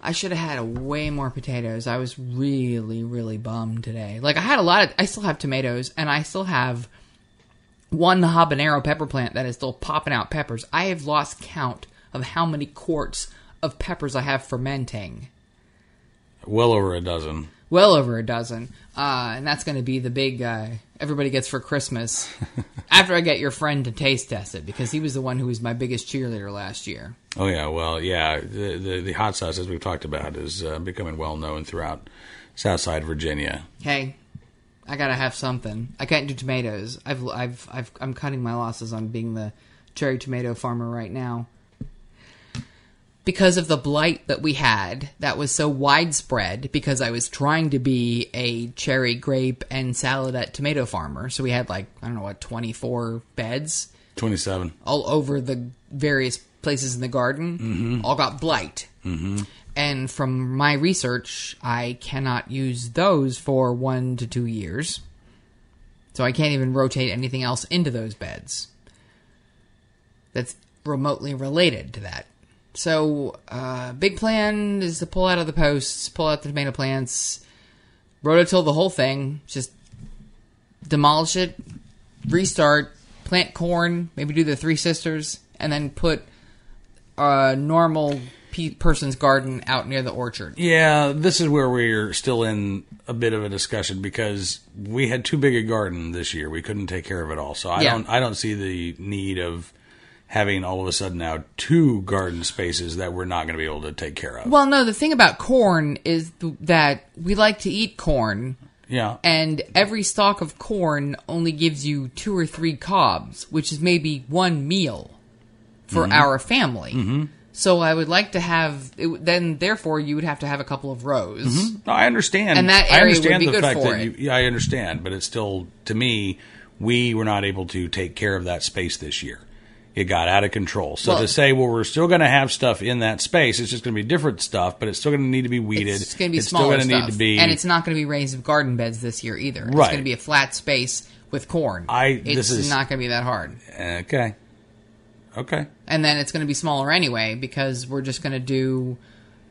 I should have had a way more potatoes. I was really, really bummed today. Like I had a lot of. I still have tomatoes, and I still have one habanero pepper plant that is still popping out peppers. I have lost count of how many quarts of peppers I have fermenting. well over a dozen. Well over a dozen, uh, and that's going to be the big uh, everybody gets for Christmas. after I get your friend to taste test it, because he was the one who was my biggest cheerleader last year. Oh yeah, well yeah, the the, the hot sauce as we've talked about is uh, becoming well known throughout Southside Virginia. Hey, I gotta have something. I can't do tomatoes. I've, I've, I've, I'm cutting my losses on being the cherry tomato farmer right now because of the blight that we had. That was so widespread because I was trying to be a cherry, grape, and saladette tomato farmer. So we had like I don't know what 24 beds Twenty seven. all over the various places in the garden all got blight. Mm-hmm. And from my research, I cannot use those for one to two years. So I can't even rotate anything else into those beds that's remotely related to that. So, uh, big plan is to pull out of the posts, pull out the tomato plants, rototill the whole thing, just demolish it, restart, plant corn, maybe do the Three Sisters, and then put a normal pe- person's garden out near the orchard. Yeah, this is where we're still in a bit of a discussion because we had too big a garden this year. We couldn't take care of it all. So I Yeah. don't I don't see the need of having all of a sudden now two garden spaces that we're not going to be able to take care of. Well, no, the thing about corn is th- that we like to eat corn, yeah. and every stalk of corn only gives you two or three cobs, which is maybe one meal for Mm-hmm. our family. So I would like to have. It, then, therefore, you would have to have a couple of rows. No, I understand. And that I area would be the good for it. You, yeah, I understand, but it's still to me, we were not able to take care of that space this year. It got out of control. So Well- to say, well, we're still going to have stuff in that space. It's just going to be different stuff, but it's still going to need to be weeded. It's going to be it's smaller gonna stuff, need to be. and it's not going to be raised garden beds this year either. It's going to be a flat space with corn. I- It's this is- not going to be that hard. okay. Okay. and then it's going to be smaller anyway because we're just going to do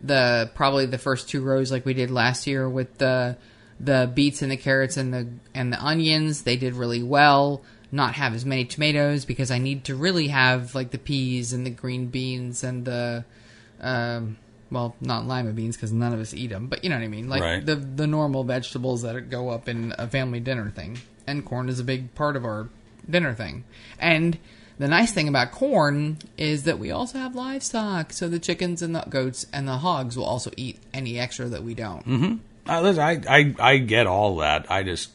the probably the first two rows like we did last year with the the beets and the carrots and the and the onions. They did really well. Not have as many tomatoes because I need to really have like the peas and the green beans and the um well not lima beans because none of us eat them but you know what I mean like Right. the the normal vegetables that go up in a family dinner thing and corn is a big part of our dinner thing and The nice thing about corn is that we also have livestock, so the chickens and the goats and the hogs will also eat any extra that we don't. Uh, listen, I, I I get all that. I just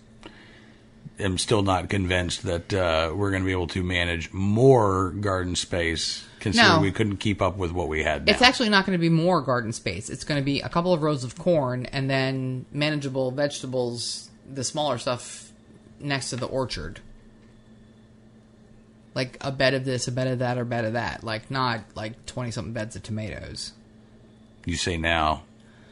am still not convinced that uh, we're going to be able to manage more garden space. Considering No. we couldn't keep up with what we had. Now. It's actually not going to be more garden space. It's going to be a couple of rows of corn and then manageable vegetables, the smaller stuff next to the orchard. Like a bed of this, a bed of that, or a bed of that. Like not like 20 something beds of tomatoes. you say now.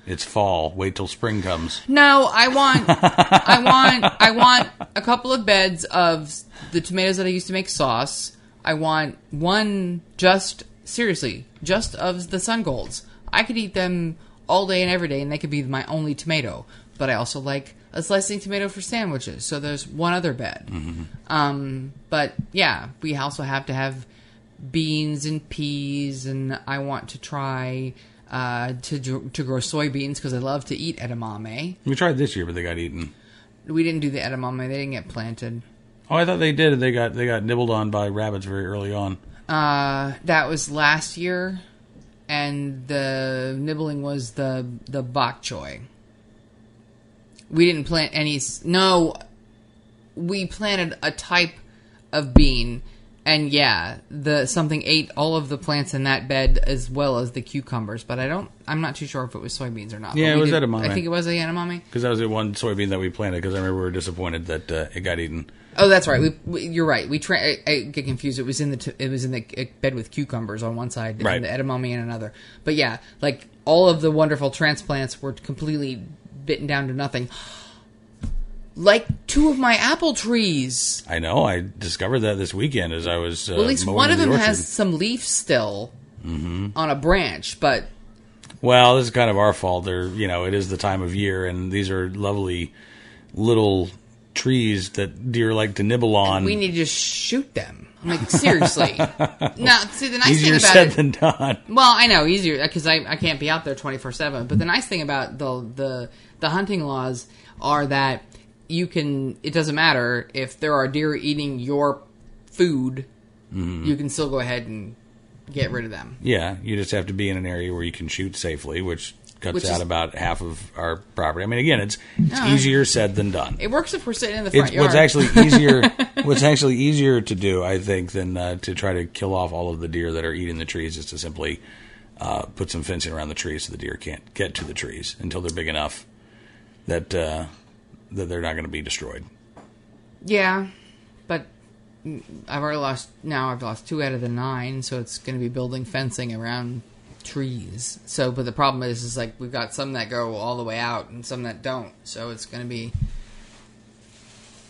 It's fall. Wait till spring comes. No, I want, I want, I want a couple of beds of the tomatoes that I used to make sauce. I want one just seriously, just of the sun golds. I could eat them all day and every day, and they could be my only tomato. But I also like a slicing tomato for sandwiches. So there's one other bed. Um, but yeah, we also have to have beans and peas, and I want to try uh, to to grow soybeans because I love to eat edamame. We tried this year, but they got eaten. We didn't do the edamame; they didn't get planted. Oh, I thought they did. They got they got nibbled on by rabbits very early on. Uh, that was last year, and the nibbling was the the bok choy. We didn't plant any. s- No, we planted a type of bean, and yeah, the something ate all of the plants in that bed as well as the cucumbers. But I don't. I'm not too sure if it was soybeans or not. Yeah, But it we was did- edamame. I think it was the edamame. Because that was the one soybean that we planted. Because I remember we were disappointed that uh, it got eaten. Oh, that's right. We, we, you're right. We tra- I, I get confused. It was in the t- it was in the uh, bed with cucumbers on one side Right. and the edamame in another. But yeah, like all of the wonderful transplants were completely bitten down to nothing. Like two of my apple trees. I know. I discovered that this weekend as I was. Uh, Well, at least one of the them has some leaf still on a branch, but Well, this is kind of our fault. There, you know, it is the time of year, and these are lovely little trees that deer like to nibble on. we need to just shoot them. I'm like seriously. now, see the nice Easier thing about said it, than done. Well, I know easier because I, I can't be out there twenty four seven. But the nice thing about the the the hunting laws are that you can. It doesn't matter if there are deer eating your food. Mm-hmm. You can still go ahead and get rid of them. Yeah, you just have to be in an area where you can shoot safely, which cuts Which out is- about half of our property. I mean, again, it's it's No. easier said than done. It works if we're sitting in the front It's yard. what's actually easier. what's actually easier to do, I think, than uh, to try to kill off all of the deer that are eating the trees, is to simply uh, put some fencing around the trees so the deer can't get to the trees until they're big enough that uh, that they're not going to be destroyed. yeah, but I've already lost. Now I've lost two out of the nine, so it's going to be building fencing around trees. So, but the problem is, is like we've got some that go all the way out and some that don't. So it's going to be.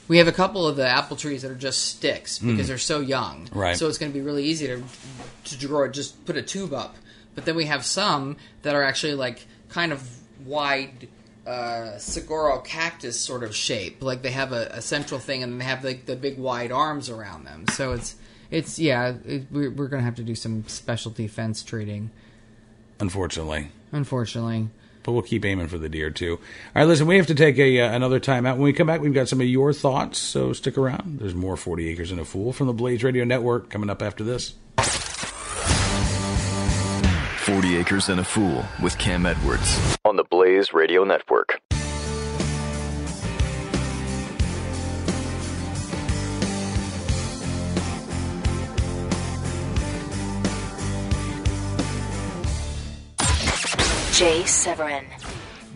We have a couple of the apple trees that are just sticks because they're so young. Right. So it's going to be really easy to to grow it. Just put a tube up. But then we have some that are actually like kind of wide uh, saguaro cactus sort of shape. Like they have a, a central thing and they have like the big wide arms around them. So it's it's yeah. It, we're we're going to have to do some specialty fence treating. Unfortunately. Unfortunately. But we'll keep aiming for the deer too. All right, listen, we have to take a uh, another time out. When we come back, we've got some of your thoughts, so stick around. There's more 40 Acres and a Fool from the Blaze Radio Network coming up after this. 40 Acres and a Fool with Cam Edwards on the Blaze Radio Network. Jay Severin,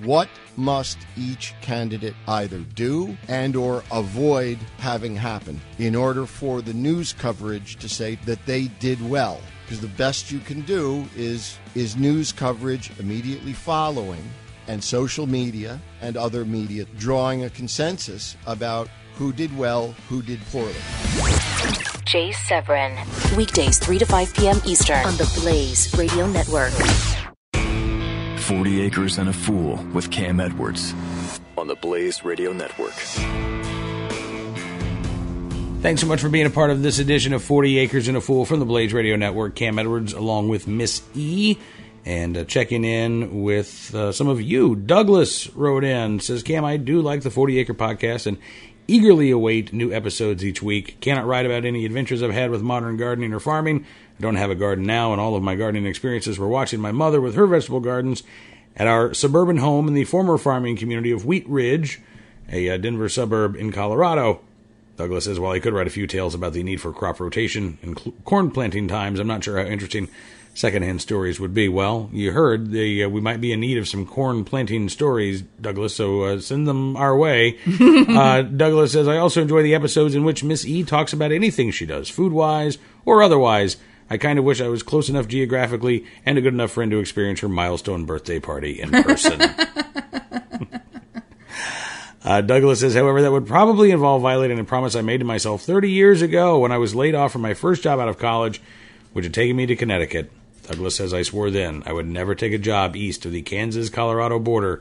What must each candidate either do and or avoid having happen in order for the news coverage to say that they did well? Because the best you can do is is news coverage immediately following and social media and other media drawing a consensus about who did well, who did poorly. Jay Severin. Weekdays 3 to 5 p.m. Eastern on the Blaze Radio Network. 40 Acres and a Fool with Cam Edwards on the Blaze Radio Network. Thanks so much for being a part of this edition of 40 Acres and a Fool from the Blaze Radio Network. Cam Edwards, along with Miss E, and uh, checking in with uh, some of you. Douglas wrote in, says, Cam, I do like the 40 Acre podcast, and Eagerly await new episodes each week. Cannot write about any adventures I've had with modern gardening or farming. I don't have a garden now, and all of my gardening experiences were watching my mother with her vegetable gardens at our suburban home in the former farming community of Wheat Ridge, a uh, Denver suburb in Colorado. Douglas says, while he could write a few tales about the need for crop rotation and cl- corn planting times, I'm not sure how interesting secondhand stories would be. Well, you heard the uh, we might be in need of some corn planting stories, Douglas. So uh, send them our way. uh, Douglas says I also enjoy the episodes in which Miss E talks about anything she does, food wise or otherwise. I kind of wish I was close enough geographically and a good enough friend to experience her milestone birthday party in person. Uh, Douglas says, however, that would probably involve violating a promise I made to myself 30 years ago when I was laid off from my first job out of college, which had taken me to Connecticut. Douglas says, I swore then I would never take a job east of the Kansas Colorado border.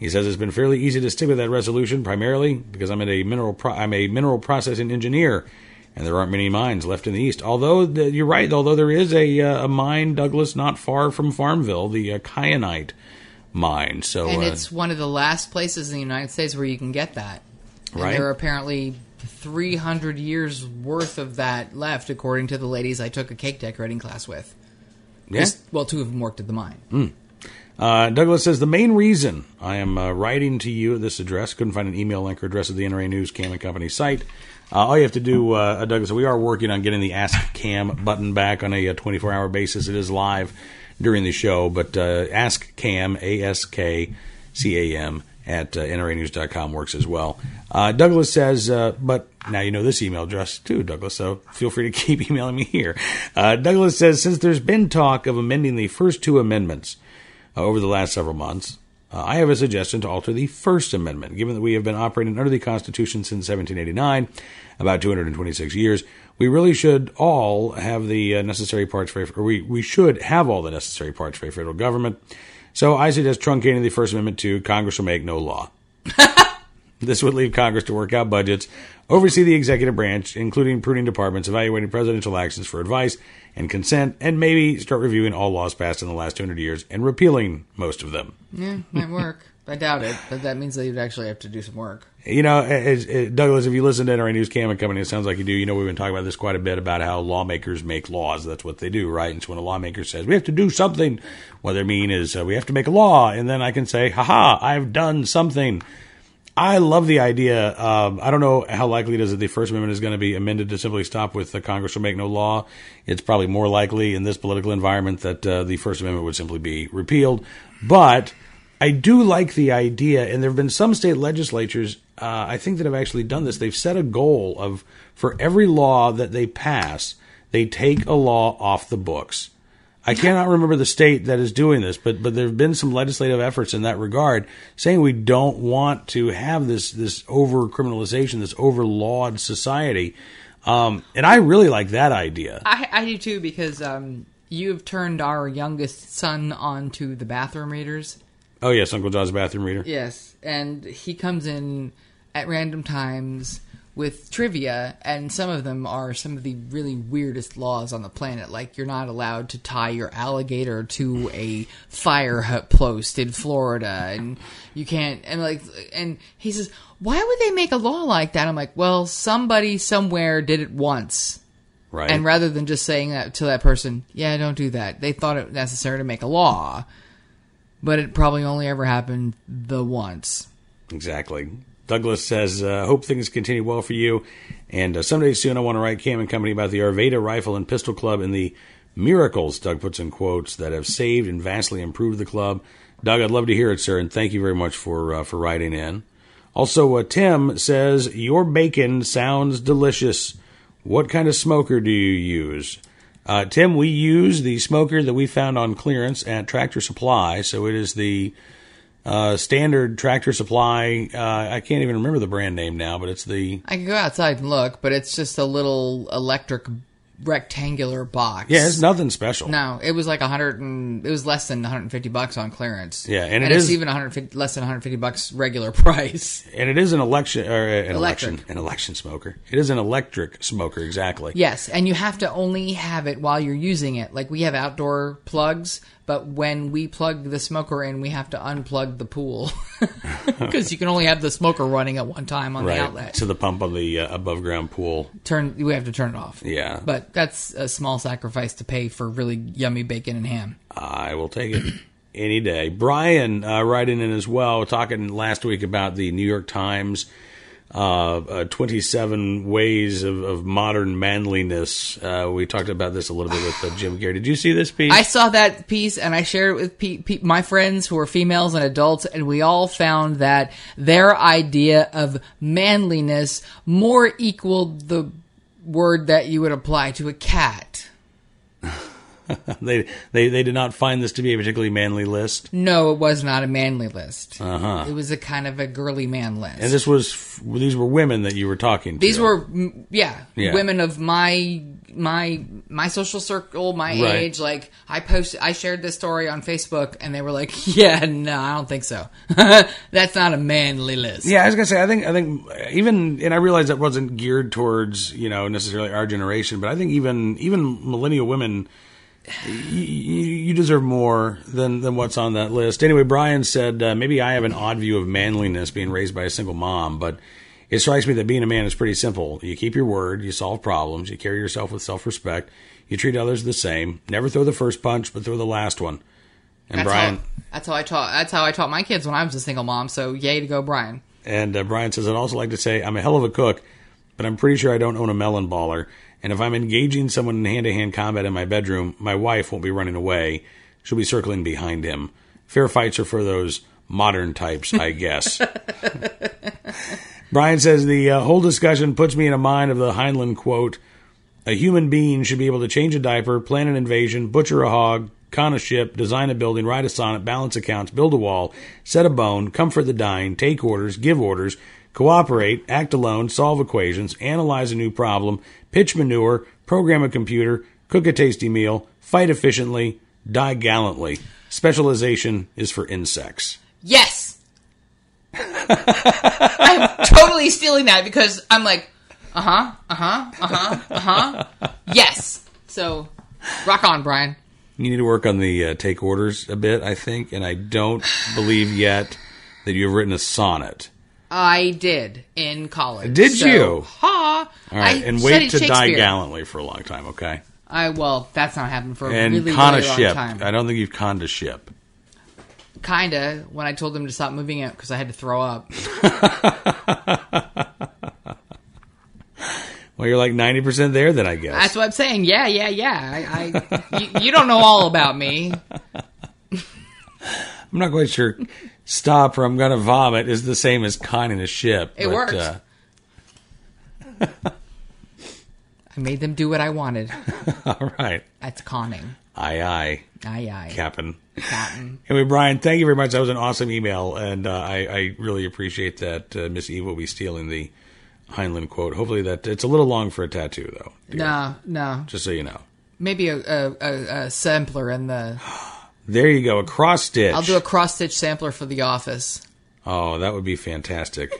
He says it's been fairly easy to stick with that resolution, primarily because I'm a mineral pro- I'm a mineral processing engineer, and there aren't many mines left in the east. Although the, you're right, although there is a uh, a mine, Douglas, not far from Farmville, the uh, kyanite mine. So and uh, it's one of the last places in the United States where you can get that. And Right. There are apparently 300 years worth of that left, according to the ladies I took a cake decorating class with. yeah. Well, two of them worked at the mine. Uh, Douglas says the main reason I am uh, writing to you at this address couldn't find an email link or address at the NRA News Cam and Company site. Uh, all you have to do, uh, Douglas, we are working on getting the Ask Cam button back on a 24 hour basis. It is live during the show, but uh, Ask Cam, A S K C A M, at uh, NRAnews.com works as well. Uh, Douglas says, uh, but now you know this email address too, Douglas, so feel free to keep emailing me here. Uh, Douglas says, since there's been talk of amending the first two amendments, uh, over the last several months. Uh, I have a suggestion to alter the First Amendment. Given that we have been operating under the Constitution since 1789, about 226 years, we really should all have the uh, necessary parts for, or we, we should have all the necessary parts for a federal government. So I suggest truncating the First Amendment to Congress will make no law. This would leave Congress to work out budgets, oversee the executive branch, including pruning departments, evaluating presidential actions for advice and consent, and maybe start reviewing all laws passed in the last 200 years and repealing most of them. Yeah, might work. I doubt it, but that means that you'd actually have to do some work. You know, as, as, Douglas, if you listen to NRA News Cam and Company, it sounds like you do. You know, we've been talking about this quite a bit about how lawmakers make laws. That's what they do, right? And so when a lawmaker says, we have to do something, what they mean is uh, we have to make a law. And then I can say, haha, I've done something. I love the idea. Um, I don't know how likely it is that the First Amendment is going to be amended to simply stop with the Congress will make no law. It's probably more likely in this political environment that uh, the First Amendment would simply be repealed. But I do like the idea, and there have been some state legislatures, uh, I think, that have actually done this. They've set a goal of for every law that they pass, they take a law off the books. I cannot remember the state that is doing this, but but there have been some legislative efforts in that regard, saying we don't want to have this this over criminalization, this overlawed society, um, and I really like that idea. I, I do too because um, you've turned our youngest son onto the bathroom readers. Oh yes, Uncle John's bathroom reader. Yes, and he comes in at random times with trivia, and some of them are some of the really weirdest laws on the planet. Like you're not allowed to tie your alligator to a fire post in Florida, and you can't. And like, and he says, "Why would they make a law like that?" I'm like, "Well, somebody somewhere did it once." Right. And rather than just saying that to that person, yeah, don't do that, they thought it necessary to make a law. But it probably only ever happened the once. Exactly. Douglas says, uh, hope things continue well for you. And uh, someday soon I want to write Cam and Company about the Arvada Rifle and Pistol Club and the miracles, Doug puts in quotes, that have saved and vastly improved the club. Doug, I'd love to hear it, sir, and thank you very much for uh, for writing in. Also, uh, Tim says, your bacon sounds delicious. What kind of smoker do you use? Uh, Tim, we use the smoker that we found on clearance at Tractor Supply. So it is the uh, standard Tractor Supply. Uh, I can't even remember the brand name now, but it's the I can go outside and look, but it's just a little electric rectangular box. yeah. It's nothing special. No, it was like a hundred and it was less than 150 bucks on clearance. Yeah, and it it's is- even 150 less than 150 bucks regular price. and it is an election or uh, an election an election smoker. It is an electric smoker exactly. Yes, and you have to only have it while you're using it. Like we have outdoor plugs, But when we plug the smoker in, we have to unplug the pool because you can only have the smoker running at one time on the outlet. to the pump of the uh, above ground pool. Turn, we have to turn it off. Yeah. but that's a small sacrifice to pay for really yummy bacon and ham. I will take it any day. Brian uh, writing in as well, talking last week about the New York Times uh, uh, 27 ways of, of modern manliness. Uh, we talked about this a little bit with uh, Jim Gary. Did you see this piece? I saw that piece and I shared it with pe- pe- my friends who are females and adults, and we all found that their idea of manliness more equaled the word that you would apply to a cat. they, they they did not find this to be a particularly manly list. No, it was not a manly list. Uh-huh. It was a kind of a girly man list. And this was these were women that you were talking to. These were, yeah, Yeah. women of my my my social circle, my Right. age. Like I posted, I shared this story on Facebook, and they were like, "Yeah, no, I don't think so. That's not a manly list." Yeah, I was gonna say. I think. I think even, and I realize that wasn't geared towards you know necessarily our generation, but I think even even millennial women, you, you deserve more than than what's on that list. Anyway, Brian said uh, maybe I have an odd view of manliness being raised by a single mom, but it strikes me that being a man is pretty simple. You keep your word, you solve problems, you carry yourself with self respect, you treat others the same. Never throw the first punch, but throw the last one. And That's Brian. how, that's how I taught. That's how I taught my kids when I was a single mom. So yay to go, Brian. And uh, Brian says, I'd also like to say I'm a hell of a cook, but I'm pretty sure I don't own a melon baller. And if I'm engaging someone in hand to hand combat in my bedroom, my wife won't be running away. She'll be circling behind him. Fair fights are for those modern types, I guess. Brian says, the uh, whole discussion puts me in a mind of the Heinlein quote A human being should be able to change a diaper, plan an invasion, butcher a hog, con a ship, design a building, write a sonnet, balance accounts, build a wall, set a bone, comfort the dying, take orders, give orders, cooperate, act alone, solve equations, analyze a new problem, pitch manure, program a computer, cook a tasty meal, fight efficiently, die gallantly. Specialization is for insects. Yes, I'm totally stealing that because I'm like, uh huh, uh huh, uh huh, uh huh. Yes. So, rock on, Brian. You need to work on the uh, take orders a bit, I think, and I don't believe yet that you've written a sonnet. I did in college. Did So, you? Ha! All right, I and wait to die gallantly for a long time, okay? I well, that's not happened for a And really, con really a long ship. time. I don't think you've conned a ship. Kinda when I told them to stop moving it because I had to throw up. Well, you're like 90% there then, I guess. That's what I'm saying. Yeah, yeah, yeah. I, I you, you don't know all about me. I'm not quite sure. Stop or I'm going to vomit is the same as conning a ship. It but, works. Uh, I made them do what I wanted. all right. That's conning. Aye, aye, Aye, aye. Captain. Captain. Anyway, Brian, thank you very much. That was an awesome email, and uh, I, I really appreciate that uh, Miss Eve will be stealing the Heinlein quote. Hopefully, that it's a little long for a tattoo, though. dear. No, no. Just so you know. Maybe a, a, a, a sampler in the. There you go, a cross stitch. I'll do a cross stitch sampler for the office. Oh, that would be fantastic.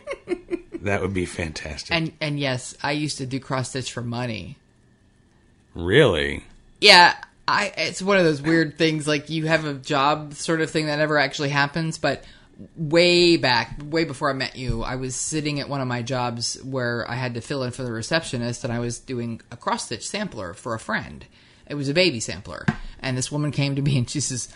that would be fantastic. And and yes, I used to do cross stitch for money. really? Yeah, I it's one of those weird things like you have a job sort of thing that never actually happens, but way back, way before I met you, I was sitting at one of my jobs where I had to fill in for the receptionist and I was doing a cross stitch sampler for a friend. It was a baby sampler. And this woman came to me and she says,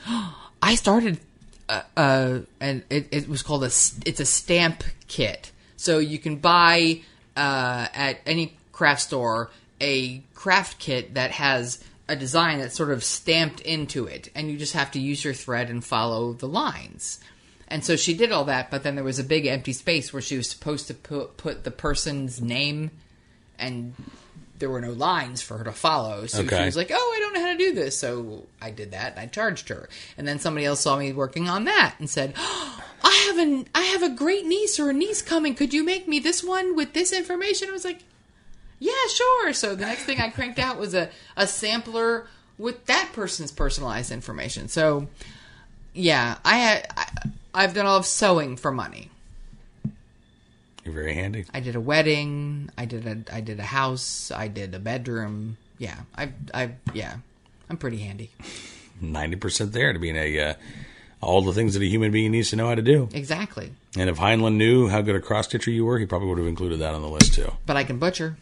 "I started uh, uh and it, it was called a it's a stamp kit. So you can buy uh at any craft store a craft kit that has a design that's sort of stamped into it and you just have to use your thread and follow the lines. And so she did all that, but then there was a big empty space where she was supposed to put put the person's name and there were no lines for her to follow. So Okay. she was like, "Oh, I don't know how to do this." So I did that and I charged her. And then somebody else saw me working on that and said, oh, "I have an I have a great niece or a niece coming. Could you make me this one with this information?" I was like, "Yeah, sure." So the next thing I cranked out was a a sampler with that person's personalized information. So yeah, I I, I've done a lot of sewing for money. You're very handy. I did a wedding. I did a I did a house. I did a bedroom. Yeah, I I yeah, I'm pretty handy. ninety percent there to being a uh, all the things that a human being needs to know how to do. Exactly. And if Heinlein knew how good a cross stitcher you were, he probably would have included that on the list too. But I can butcher,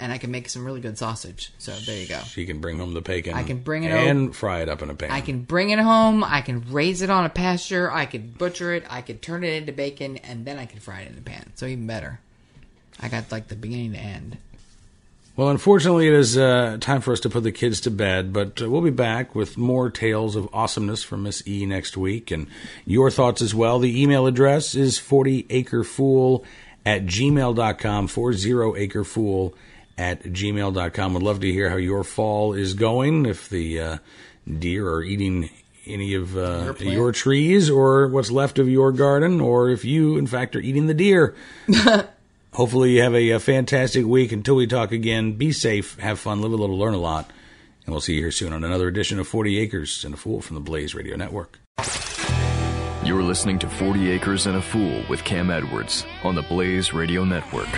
and I can make some really good sausage. So there you go. She can bring home the bacon. I can bring it and fry it up in a pan. I can bring it home. I can raise it on a pasture. I can butcher it. I can turn it into bacon, and then I can fry it in a pan. So even better. I got like the beginning to end. Well, unfortunately, it is uh, time for us to put the kids to bed, but uh, we'll be back with more tales of awesomeness from Miss E next week and your thoughts as well. The email address is 40acrefool at gmail.com, 40acrefool at gmail.com. Would love to hear how your fall is going, if the uh, deer are eating any of uh, Your your trees or what's left of your garden, or if you, in fact, are eating the deer. Hopefully, you have a, a fantastic week. Until we talk again, be safe, have fun, live a little, learn a lot. And we'll see you here soon on another edition of 40 Acres and a Fool from the Blaze Radio Network. You're listening to 40 Acres and a Fool with Cam Edwards on the Blaze Radio Network.